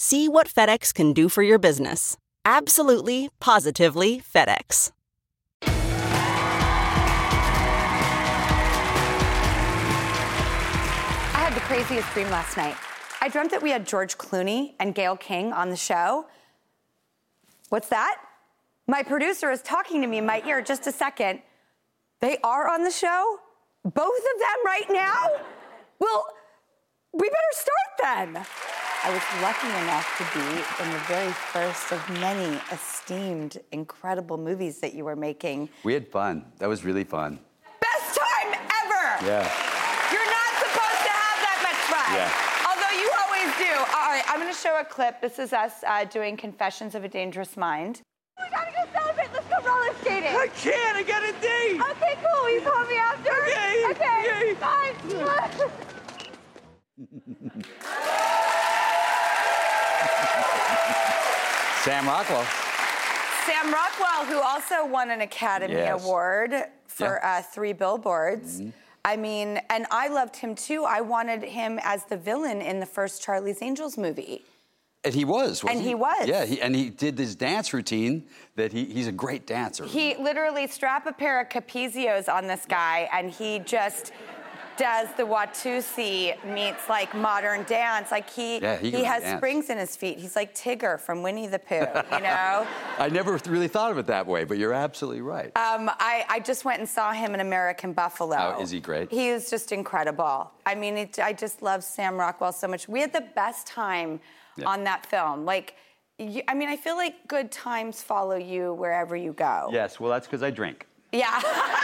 See what FedEx can do for your business. Absolutely, positively FedEx. I had the craziest dream last night. I dreamt that we had George Clooney and Gayle King on the show. What's that? My producer is talking to me in my ear. Just a second. They are on the show? Both of them right now? Well, we better start then. I was lucky enough to be in the very first of many esteemed, incredible movies that you were making. We had fun. That was really fun. Best time ever! Yeah. You're not supposed to have that much fun. Yeah. Although you always do. All right, I'm going to show a clip. This is us uh, doing Confessions of a Dangerous Mind. We gotta go celebrate. Let's go roller skating. I can't. I got a date. Okay, cool. Will you call me after? Okay, Okay. okay. Bye. Sam Rockwell. Sam Rockwell, who also won an Academy Yes. Award for Yeah. uh, Three Billboards. I mean, and I loved him too. I wanted him as the villain in the first Charlie's Angels movie. And he was. And he was. Yeah, he, and he did this dance routine that he, he's a great dancer. He literally strap a pair of Capezios on this guy, and he just does the Watusi meets like modern dance. Like he Yeah, he can has dance. springs in his feet. He's like Tigger from Winnie the Pooh, you know. I never really thought of it that way, but you're absolutely right. Um, I, I just went and saw him in American Buffalo. Oh, is he great? He is just incredible. I mean, it, I just love Sam Rockwell so much. We had the best time Yeah. on that film. Like, you, I mean, I feel like good times follow you wherever you go. yes, well, that's because I drink. Yeah.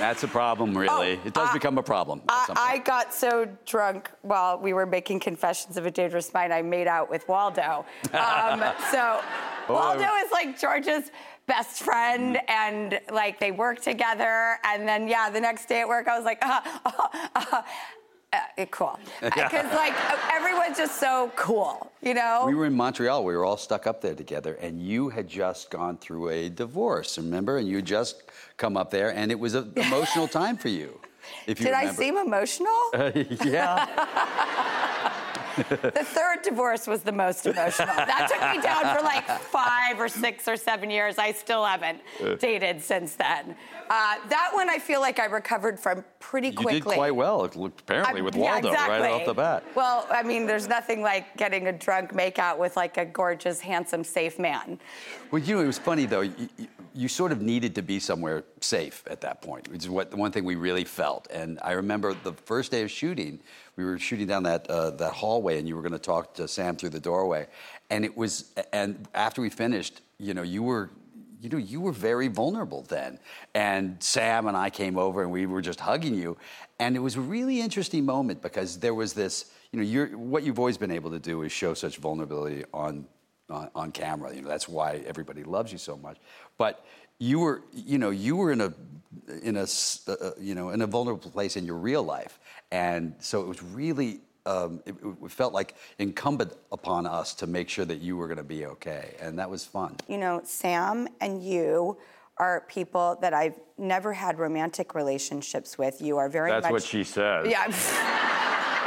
That's a problem, really. it does become a problem. Oh, I, I got so drunk while we were making Confessions of a Dangerous Mind, I made out with Waldo. Um, so Oh. Waldo is like George's best friend, and like they work together. And then, yeah, the next day at work, I was like, uh, uh, uh, uh, cool. Because like everyone's just so cool, you know? We were in Montreal. We were all stuck up there together, and you had just gone through a divorce, remember? And you had just come up there, and it was an emotional time for you. If you Did I seem emotional? yeah. The third divorce was the most emotional. That took me down for like five or six or seven years. I still haven't dated since then. Uh, that one I feel like I recovered from pretty quickly. You quickly. did quite well, apparently, I'm- with yeah, Waldo right off the bat. Well, I mean, there's nothing like getting a drunk makeout with like a gorgeous, handsome, safe man. Well, you know, it was funny though. You, you, you sort of needed to be somewhere safe at that point, which is what the one thing we really felt. And I remember the first day of shooting, we were shooting down that uh, that hallway, and you were going to talk to Sam through the doorway. And it was, and after we finished, you know, you were. You know, you were very vulnerable then. And Sam and I came over and we were just hugging you. And it was a really interesting moment because there was this, you know, you're, what you've always been able to do is show such vulnerability on on, on camera. You know, that's why everybody loves you so much. But you were, you know, you were in a, in a, s- uh, uh, you know, in a vulnerable place in your real life, and so it was really um, it, it felt like incumbent upon us to make sure that you were going to be okay, and that was fun. You know, Sam and you are people that I've never had romantic relationships with. You are very That's much. what she says. Yeah.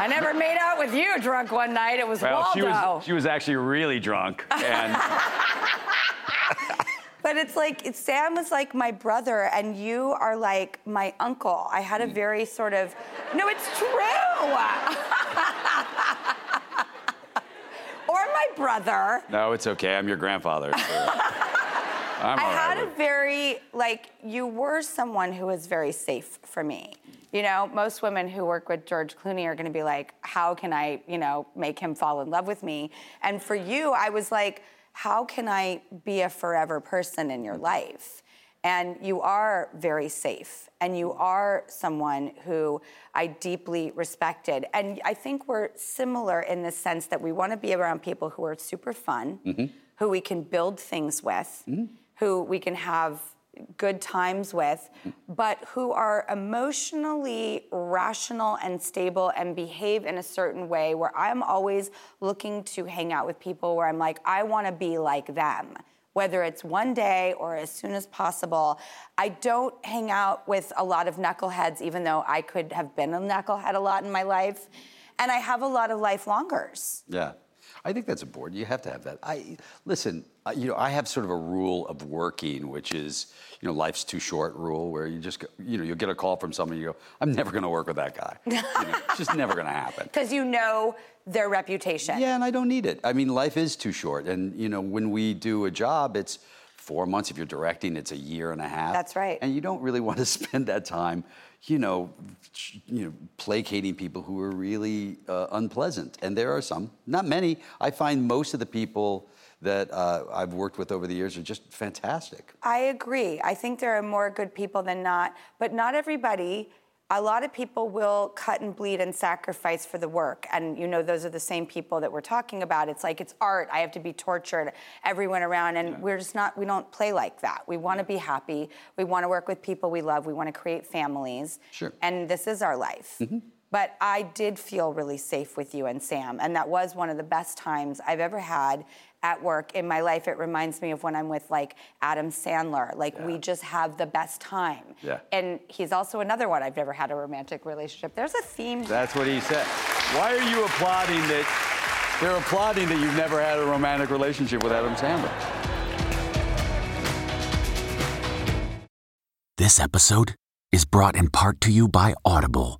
I never made out with you drunk one night. It was Well, Waldo. she was she was actually really drunk, and But it's like it's, Sam was like my brother, and you are like my uncle. I had a Mm. very sort of no, it's true. or my brother. no, it's okay. I'm your grandfather. so I'm I all right had a very like you were someone who was very safe for me. You know, most women who work with George Clooney are going to be like, "How can I, you know, make him fall in love with me?" And for you, I was like, "How can I be a forever person in your life?" And you are very safe, and you are someone who I deeply respected. And I think we're similar in the sense that we want to be around people who are super fun, mm-hmm. who we can build things with, mm-hmm. Who we can have good times with, but who are emotionally rational and stable and behave in a certain way where I'm always looking to hang out with people where I'm like, I want to be like them. Whether it's one day or as soon as possible. I don't hang out with a lot of knuckleheads, even though I could have been a knucklehead a lot in my life. And I have a lot of lifelongers. Yeah. I think that's important. You have to have that. I listen. You know, I have sort of a rule of working, which is, you know, life's too short rule, where you just, go, you know, you'll get a call from someone, you go, I'm never going to work with that guy. You know, it's just never going to happen. Because you know their reputation. Yeah, and I don't need it. I mean, life is too short, and you know, when we do a job, it's four months. If you're directing, it's a year and a half. That's right. And you don't really want to spend that time, you know, you know, placating people who are really uh, unpleasant. And there are some, not many. I find most of the people that uh, I've worked with over the years are just fantastic. I agree. I think there are more good people than not, but not everybody. A lot of people will cut and bleed and sacrifice for the work. And you know, those are the same people that we're talking about. It's like it's art. I have to be tortured, everyone around. And we're just not, we don't play like that. We want to be happy. We want to work with people we love. We want to create families. Sure. And this is our life. Mm-hmm. But I did feel really safe with you and Sam. And that was one of the best times I've ever had at work in my life. It reminds me of when I'm with like Adam Sandler. Like we just have the best time. Yeah. And he's also another one I've never had a romantic relationship. There's a theme. That's what he said. Why are you applauding that? They're applauding that you've never had a romantic relationship with Adam Sandler. This episode is brought in part to you by Audible,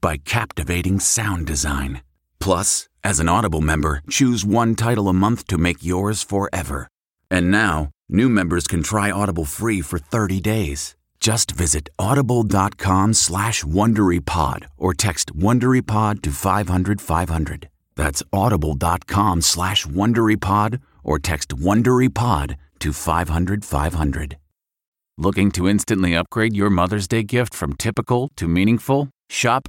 by captivating sound design. Plus, as an Audible member, choose one title a month to make yours forever. And now, new members can try Audible free for 30 days. Just visit audible.com slash WonderyPod or text WonderyPod to 500 500. That's audible.com slash WonderyPod or text WonderyPod to 500 500. Looking to instantly upgrade your Mother's Day gift from typical to meaningful? Shop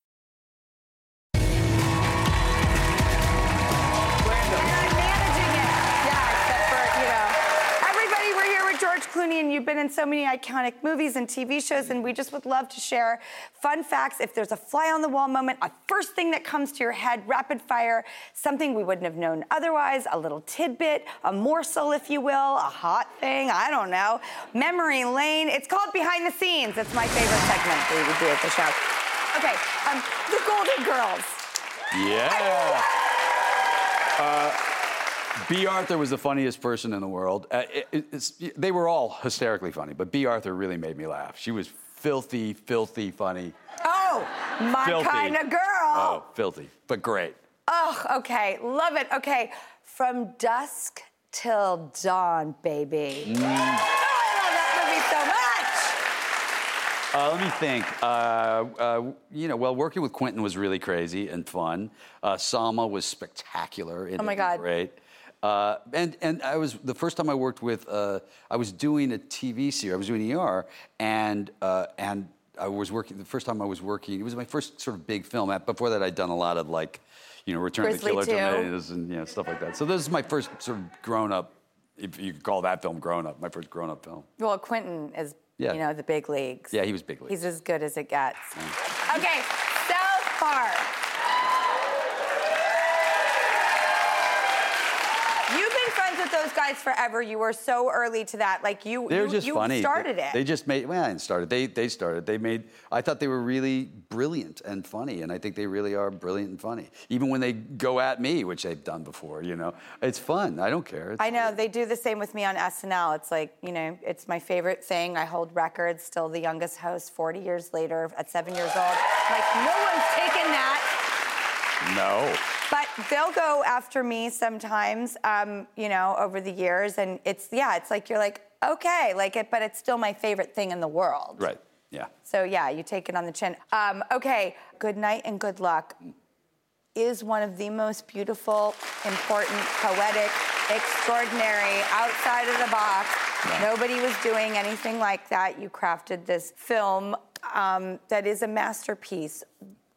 And you've been in so many iconic movies and TV shows, and we just would love to share fun facts. If there's a fly on the wall moment, a first thing that comes to your head, rapid fire, something we wouldn't have known otherwise, a little tidbit, a morsel, if you will, a hot thing, I don't know. Memory lane. It's called Behind the Scenes. It's my favorite segment that we do at the show. Okay, um, the Golden Girls. Yeah. Uh, Bea Arthur was the funniest person in the world. Uh, it- they were all hysterically funny, but Bea Arthur really made me laugh. She was filthy, filthy funny. Oh, my Filthy. kind of girl. Oh, filthy, but great. Oh, okay. Love it. Okay. From dusk till dawn, baby. Mm. Oh, I love that movie so much. Uh, let me think. Uh, uh, you know, well, working with Quentin was really crazy and fun. Uh, Salma was spectacular. Oh my God. Great. Uh, and and I was the first time I worked with. Uh, I was doing a TV series. I was doing ER, and uh, and I was working. The first time I was working, it was my first sort of big film. Before that, I'd done a lot of like, you know, Return of the Killer Tomatoes and you know stuff like that. So this is my first sort of grown up, if you could call that film grown up. My first grown up film. Well, Quentin is, Yeah. you know, the big leagues. Yeah, he was big league. He's as good as it gets. Okay, South Park. Friends with those guys forever. You were so early to that. Like you, They were you, just you funny. started they, it. They just made. Well, I didn't start it. They they started. They made. I thought they were really brilliant and funny, and I think they really are brilliant and funny. Even when they go at me, which they've done before, you know, it's fun. I don't care. It's, I know they do the same with me on SNL. It's like you know, it's my favorite thing. I hold records. Still the youngest host, 40 years later, at seven years old. Like no one's taken that. No. But they'll go after me sometimes, um, you know, over the years, and it's yeah, it's like you're like okay, like it, but it's still my favorite thing in the world. Right. Yeah. So yeah, you take it on the chin. Um, okay, good night and good luck is one of the most beautiful, important, poetic, extraordinary, outside of the box. Nobody was doing anything like that. You crafted this film um, that is a masterpiece.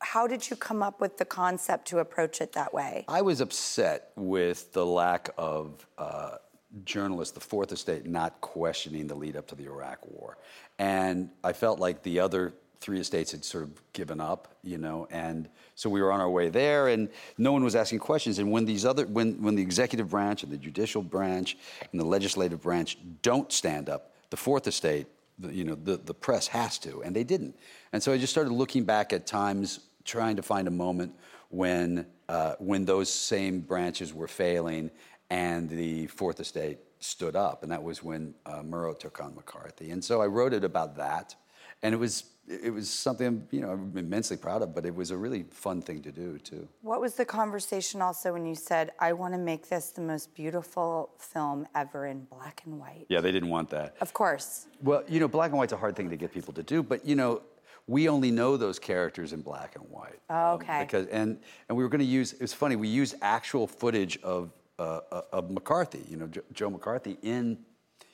How did you come up with the concept to approach it that way? I was upset with the lack of uh, journalists, the Fourth Estate, not questioning the lead up to the Iraq War. And I felt like the other three estates had sort of given up, you know, and so we were on our way there and no one was asking questions. And when these other, when, when the executive branch and the judicial branch and the legislative branch don't stand up, the Fourth Estate, the, you know, the, the press has to, and they didn't. And so I just started looking back at times, trying to find a moment when, uh, when those same branches were failing and the Fourth Estate stood up, and that was when uh, Murrow took on McCarthy. And so I wrote it about that, and it was it was something you know I'm immensely proud of, but it was a really fun thing to do too. What was the conversation also when you said, I want to make this the most beautiful film ever in black and white? Yeah, they didn't want that. Of course. Well, you know, black and white's a hard thing to get people to do, but you know, we only know those characters in black and white. Oh, Um, okay. because and and we were going to use. It's funny. We used actual footage of uh, uh, of McCarthy. You know, Jo- Joe McCarthy in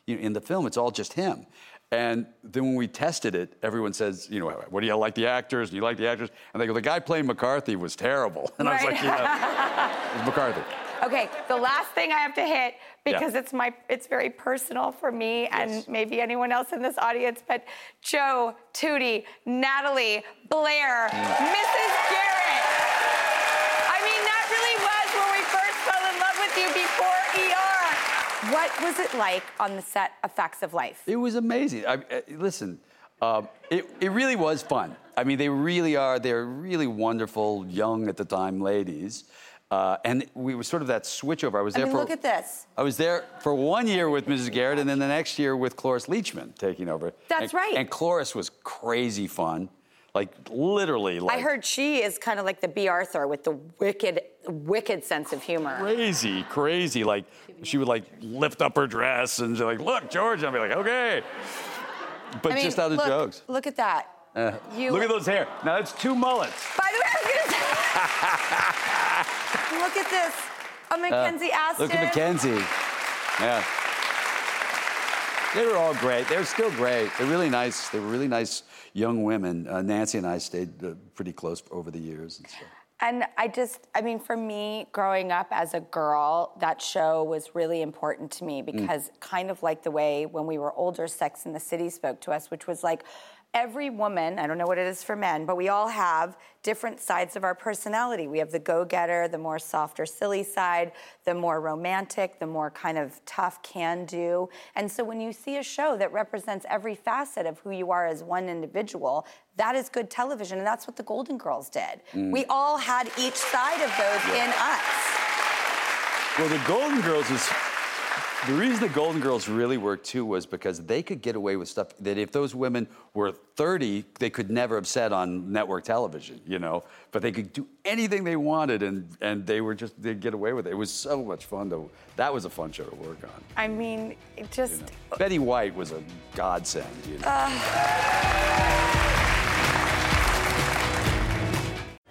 you know, in the film. It's all just him. And then when we tested it, everyone says, you know, what do you like the actors? Do you like the actors? And they go, the guy playing McCarthy was terrible. And I was Right. like, yeah, it's McCarthy. Okay, the last thing I have to hit because Yeah. it's my it's very personal for me and maybe anyone else in this audience, but Joe, Tootie, Natalie, Blair, Mrs. Garrett. I mean, that really was where we first fell in love with you before ER. What was it like on the set of Facts of Life? It was amazing. I, uh, listen, um, it, it really was fun. I mean, they really are. They're really wonderful, young at the time ladies. Uh, and we were sort of that switchover. I was I there mean, for. look at this. I was there for one year with Mrs. Garrett, and then the next year with Cloris Leachman taking over. That's And- right. And Cloris was crazy fun, like literally, like I heard she is kind of like the Bea Arthur with the wicked, wicked sense of humor. crazy, crazy. Like she would like lift up her dress and she's like, "Look, George," and I'd be like, "Okay." But I mean, just out of look, jokes. Look at that. you, Look at those hair. Now that's two mullets. By the way, I was gonna say. look at this. A Mackenzie Astin. Uh, Look at Mackenzie. Yeah. They were all great. They're still great. They're really nice. They were really nice young women. Uh, Nancy and I stayed uh, pretty close over the years and stuff. And I just, I mean, for me, growing up as a girl, that show was really important to Mm. me because, kind of like the way when we were older, Sex in the City spoke to us, which was like every woman, I don't know what it is for men, but we all have different sides of our personality. We have the go getter, the more softer, silly side, the more romantic, the more kind of tough, can do. And so when you see a show that represents every facet of who you are as one individual, that is good television. And that's what the Golden Girls did. Mm. We all had each side of those in us. Well, the Golden Girls is. The reason the Golden Girls really worked too was because they could get away with stuff that if those women were 30, they could never have said on network television, you know. But they could do anything they wanted, and and they were just they'd get away with it. It was so much fun to. That was a fun show to work on. I mean, it just. You know. Betty White was a godsend. You know?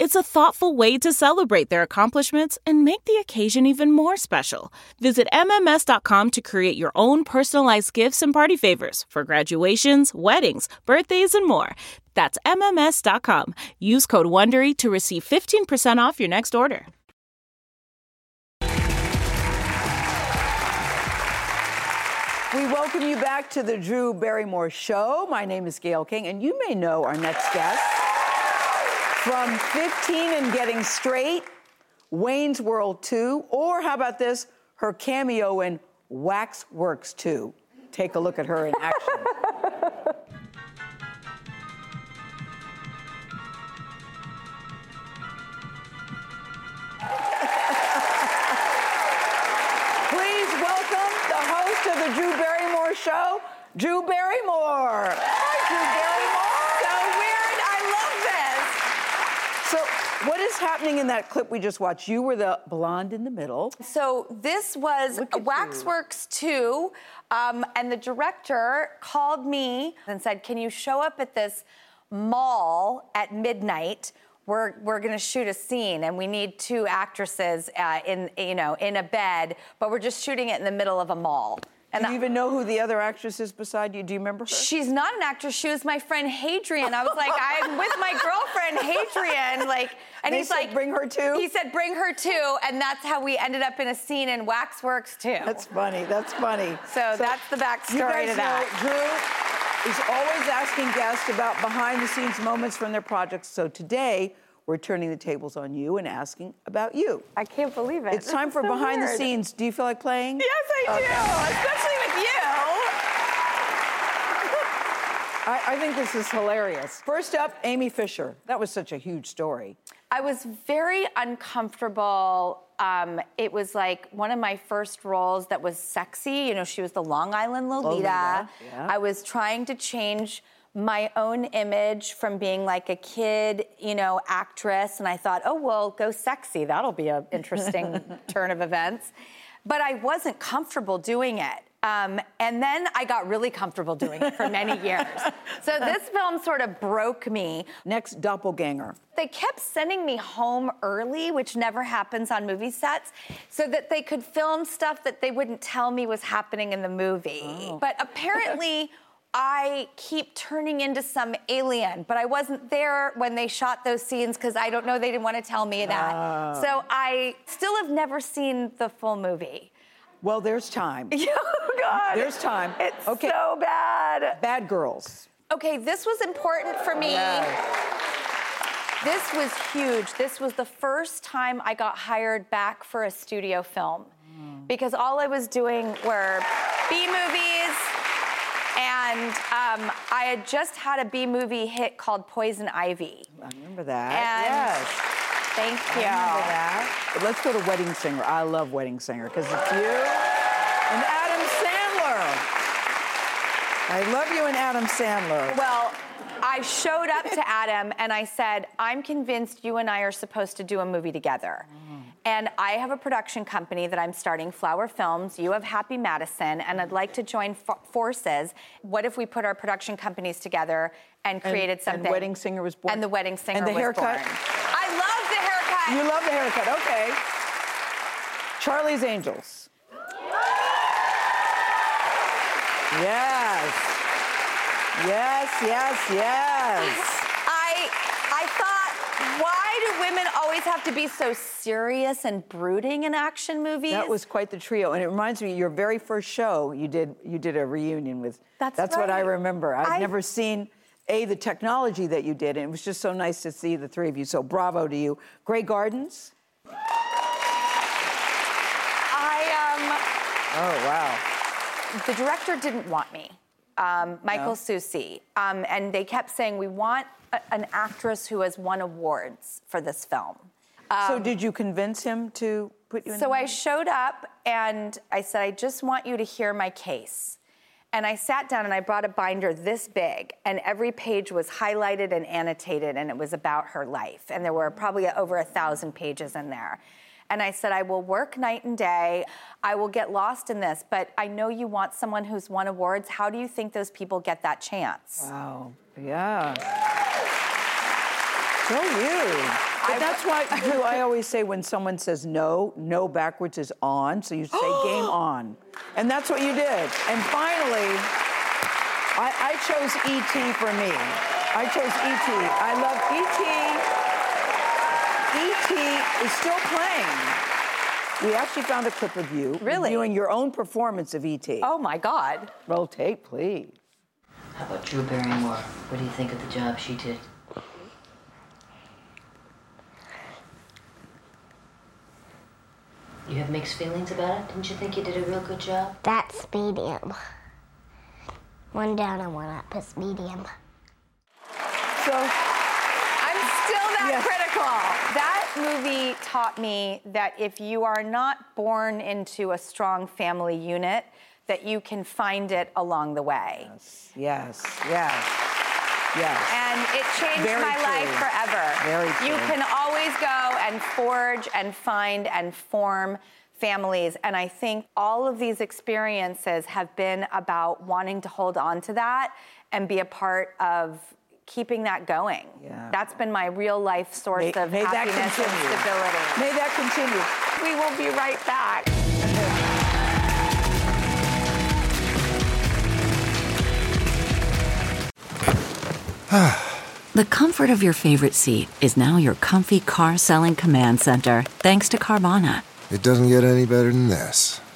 It's a thoughtful way to celebrate their accomplishments and make the occasion even more special. Visit MMS.com to create your own personalized gifts and party favors for graduations, weddings, birthdays, and more. That's MMS.com. Use code WONDERY to receive 15% off your next order. We welcome you back to the Drew Barrymore Show. My name is Gayle King, and you may know our next guest from 15 and Getting Straight, Wayne's World 2, or how about this, her cameo in Waxworks 2. Take a look at her in action. Please welcome the host of the Drew Barrymore Show, Drew Barrymore. Hi, Drew Barrymore. So weird. I love So, this. What is happening in that clip we just watched? You were the blonde in the middle. So this was Waxworks 2, um, and the director called me and said, "Can you show up at this mall at midnight?" We're, we're going to shoot a scene and we need two actresses uh, in you know in a bed but we're just shooting it in the middle of a mall And Do you even know who the other actress is beside you? Do you remember her? She's not an actress. She was my friend Hadrian. I was like, I'm with my girlfriend Hadrian. Like, and They he's said, like, "Bring her too?" He said, bring her too, and that's how we ended up in a scene in Waxworks too. That's funny. That's funny. So, that's the backstory you guys to that. Know, Drew is always asking guests about behind the scenes moments from their projects. So today, we're turning the tables on you and asking about you. I can't believe it. It's time This for so behind the scenes. Do you feel like playing? Yes, I do, especially with you. I, I think this is hilarious. First up, Amy Fisher. That was such a huge story. I was very uncomfortable. Um, it was like one of my first roles that was sexy. You know, she was the Long Island Lolita. Lolita, yeah. I was trying to change my own image from being like a kid, you know, actress, and I thought, oh well, go sexy. That'll be an interesting turn of events. But I wasn't comfortable doing it. Um, and then I got really comfortable doing it for many years. So this film sort of broke me. Next, Doppelganger. They kept sending me home early, which never happens on movie sets, so that they could film stuff that they wouldn't tell me was happening in the movie. But apparently, I keep turning into some alien, but I wasn't there when they shot those scenes because I don't know, they didn't want to tell me that. Oh. So I still have never seen the full movie. Well, there's time. oh, God. There's time. It's okay. so bad. Bad Girls. Okay, this was important for me. This was huge. This was the first time I got hired back for a studio film hmm. because all I was doing were B movies. And um, I had just had a B movie hit called Poison Ivy. I remember that. And yes. thank you. I remember that. But let's go to Wedding Singer. I love Wedding Singer because it's you and Adam Sandler. I love you and Adam Sandler. Well, I showed up to Adam and I said, I'm convinced you and I are supposed to do a movie together. And I have a production company that I'm starting, Flower Films. You have Happy Madison, and I'd like to join fo- forces. What if we put our production companies together and created something? and something? Wedding Singer was born. And the Wedding Singer And the was haircut? born. I love the haircut. You love the haircut. Okay. Charlie's Angels. Yes. Yes, yes, yes. I I thought, why do women always have to be so serious and brooding in action movies? That was quite the trio, and it reminds me your very first show you did. You did a reunion with. That's that's what I remember. I've I- never seen a the technology that you did, and it was just so nice to see the three of you. So bravo to you. Grey Gardens. I Oh wow. um, the director didn't want me, um, Michael No? Sucsy, um, and they kept saying we want a, an actress who has won awards for this film. so Um, did you convince him to put you in? So I showed up and I said, I just want you to hear my case. And I sat down and I brought a binder this big, and every page was highlighted and annotated, and it was about her life. And there were probably over a thousand pages in there. And I said, I will work night and day. I will get lost in this, but I know you want someone who's won awards. How do you think those people get that chance? Wow. Yeah. So you. But that's why, Drew, I always say when someone says no, no backwards is on. So you say game on. And that's what you did. And finally, I, I chose E.T. for me. I chose E.T. I love E.T. E.T. is still playing. We actually found a clip of you Really? doing your own performance of E.T. Oh my God. Roll tape, please. How about Drew Barrymore? What do you think of the job she did? You have mixed feelings about it? Didn't you think you did a real good job? That's medium. One down and one up is medium. So I'm still that critical. That movie taught me that if you are not born into a strong family unit, that you can find it along the way. Yes, yes, yes. And it changed Very my life forever. Very true. You can always go and forge and find and form families. And I think all of these experiences have been about wanting to hold on to that and be a part of keeping that going. Yeah. That's been my real life source May- of may that happiness and stability. May that continue. We will be right back. The comfort of your favorite seat is now your comfy car selling command center, thanks to Carvana. It doesn't get any better than this.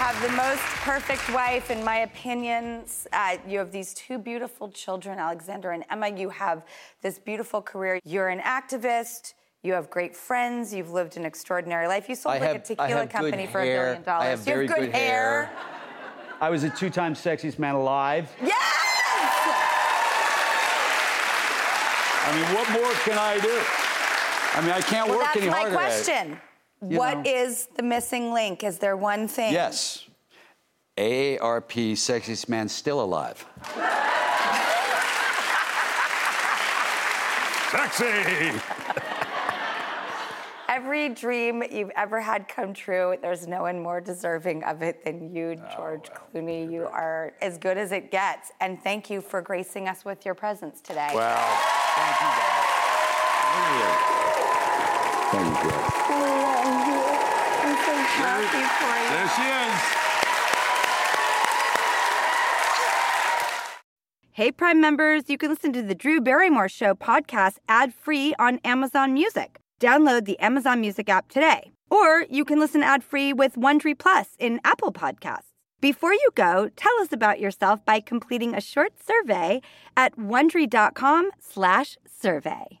Have the most perfect wife, in my opinions. Uh, you have these two beautiful children, Alexander and Emma. You have this beautiful career. You're an activist. You have great friends. You've lived an extraordinary life. You sold I like have- a I tequila company for a billion dollars. I have you very have good, good hair. I was a two-time sexiest man alive. Yes! I mean, what more can I do? I mean, I can't Well, work that's any my harder. at it. question. You What know. is the missing link? Is there one thing? Yes. AARP, sexiest man still alive. Sexy! Every dream you've ever had come true, there's no one more deserving of it than you, Oh, George Clooney. You are as good as it gets. And thank you for gracing us with your presence today. Well, thank you guys. Thank you. I love you. I'm so happy for you. There she is. Hey, Prime members, you can listen to the Drew Barrymore Show podcast ad free on Amazon Music. Download the Amazon Music app today. Or you can listen ad free with Wondery Plus in Apple Podcasts. Before you go, tell us about yourself by completing a short survey at wondery.com/survey.